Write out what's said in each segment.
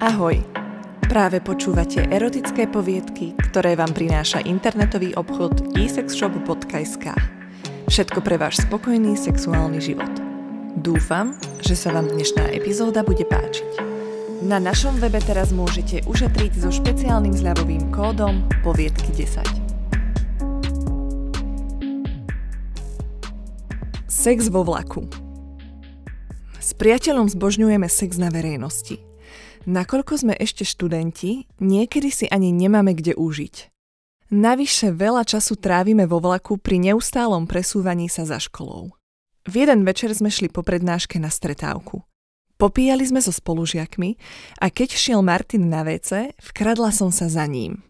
Ahoj! Práve počúvate erotické poviedky, ktoré vám prináša internetový obchod esexshop.sk. Všetko pre váš spokojný sexuálny život. Dúfam, že sa vám dnešná epizóda bude páčiť. Na našom webe teraz môžete ušetriť so špeciálnym zľavovým kódom poviedky 10. Sex vo vlaku S priateľom zbožňujeme sex na verejnosti – Nakoľko sme ešte študenti, niekedy si ani nemáme kde užiť. Navyše veľa času trávime vo vlaku pri neustálom presúvaní sa za školou. V jeden večer sme šli po prednáške na stretávku. Popíjali sme so spolužiakmi a keď šiel Martin na WC, vkradla som sa za ním.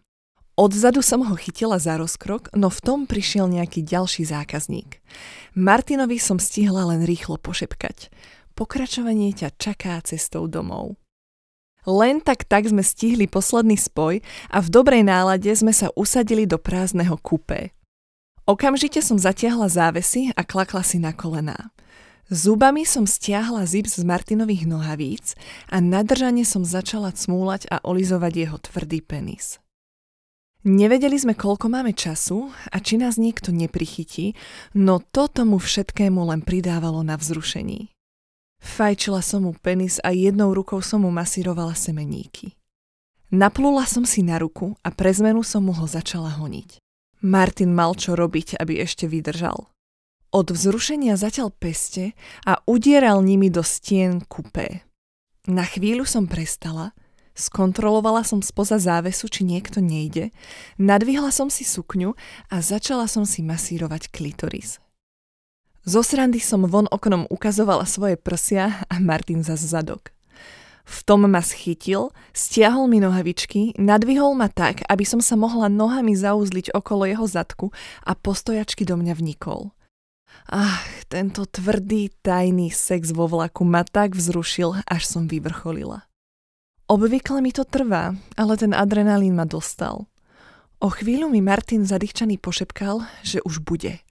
Odzadu som ho chytila za rozkrok, no v tom prišiel nejaký ďalší zákazník. Martinovi som stihla len rýchlo pošepkať. Pokračovanie ťa čaká cestou domov. Len tak tak sme stihli posledný spoj a v dobrej nálade sme sa usadili do prázdneho kupé. Okamžite som zatiahla závesy a klakla si na kolená. Zubami som stiahla zip z Martinových nohavíc a nadržane som začala cmúlať a olizovať jeho tvrdý penis. Nevedeli sme, koľko máme času a či nás niekto neprichytí, no to tomu všetkému len pridávalo na vzrušení. Fajčila som mu penis a jednou rukou som mu masírovala semeníky. Naplula som si na ruku a pre zmenu som mu ho začala honiť. Martin mal čo robiť, aby ešte vydržal. Od vzrušenia zatiaľ peste a udieral nimi do stien kupé. Na chvíľu som prestala, skontrolovala som spoza závesu, či niekto nejde, nadvihla som si sukňu a začala som si masírovať klitoris. Zo srandy som von oknom ukazovala svoje prsia a Martin za zadok. V tom ma schytil, stiahol mi nohavičky, nadvihol ma tak, aby som sa mohla nohami zauzliť okolo jeho zadku a postojačky do mňa vnikol. Ach, tento tvrdý, tajný sex vo vlaku ma tak vzrušil, až som vyvrcholila. Obvykle mi to trvá, ale ten adrenalín ma dostal. O chvíľu mi Martin zadýchčaný pošepkal, že už bude.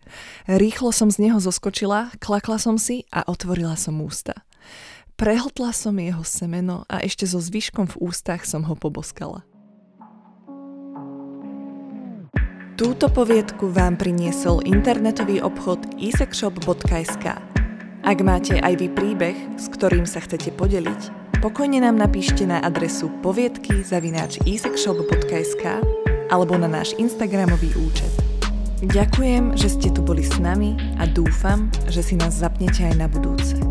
Rýchlo som z neho zoskočila, klakla som si a otvorila som ústa. Prehltla som jeho semeno a ešte so zvyškom v ústach som ho poboskala. Túto poviedku vám priniesol internetový obchod isexshop.sk. Ak máte aj vy príbeh, s ktorým sa chcete podeliť, pokojne nám napíšte na adresu poviedky zavináč isexshop.sk alebo na náš Instagramový účet. Ďakujem, že ste tu boli s nami a dúfam, že si nás zapnete aj na budúce.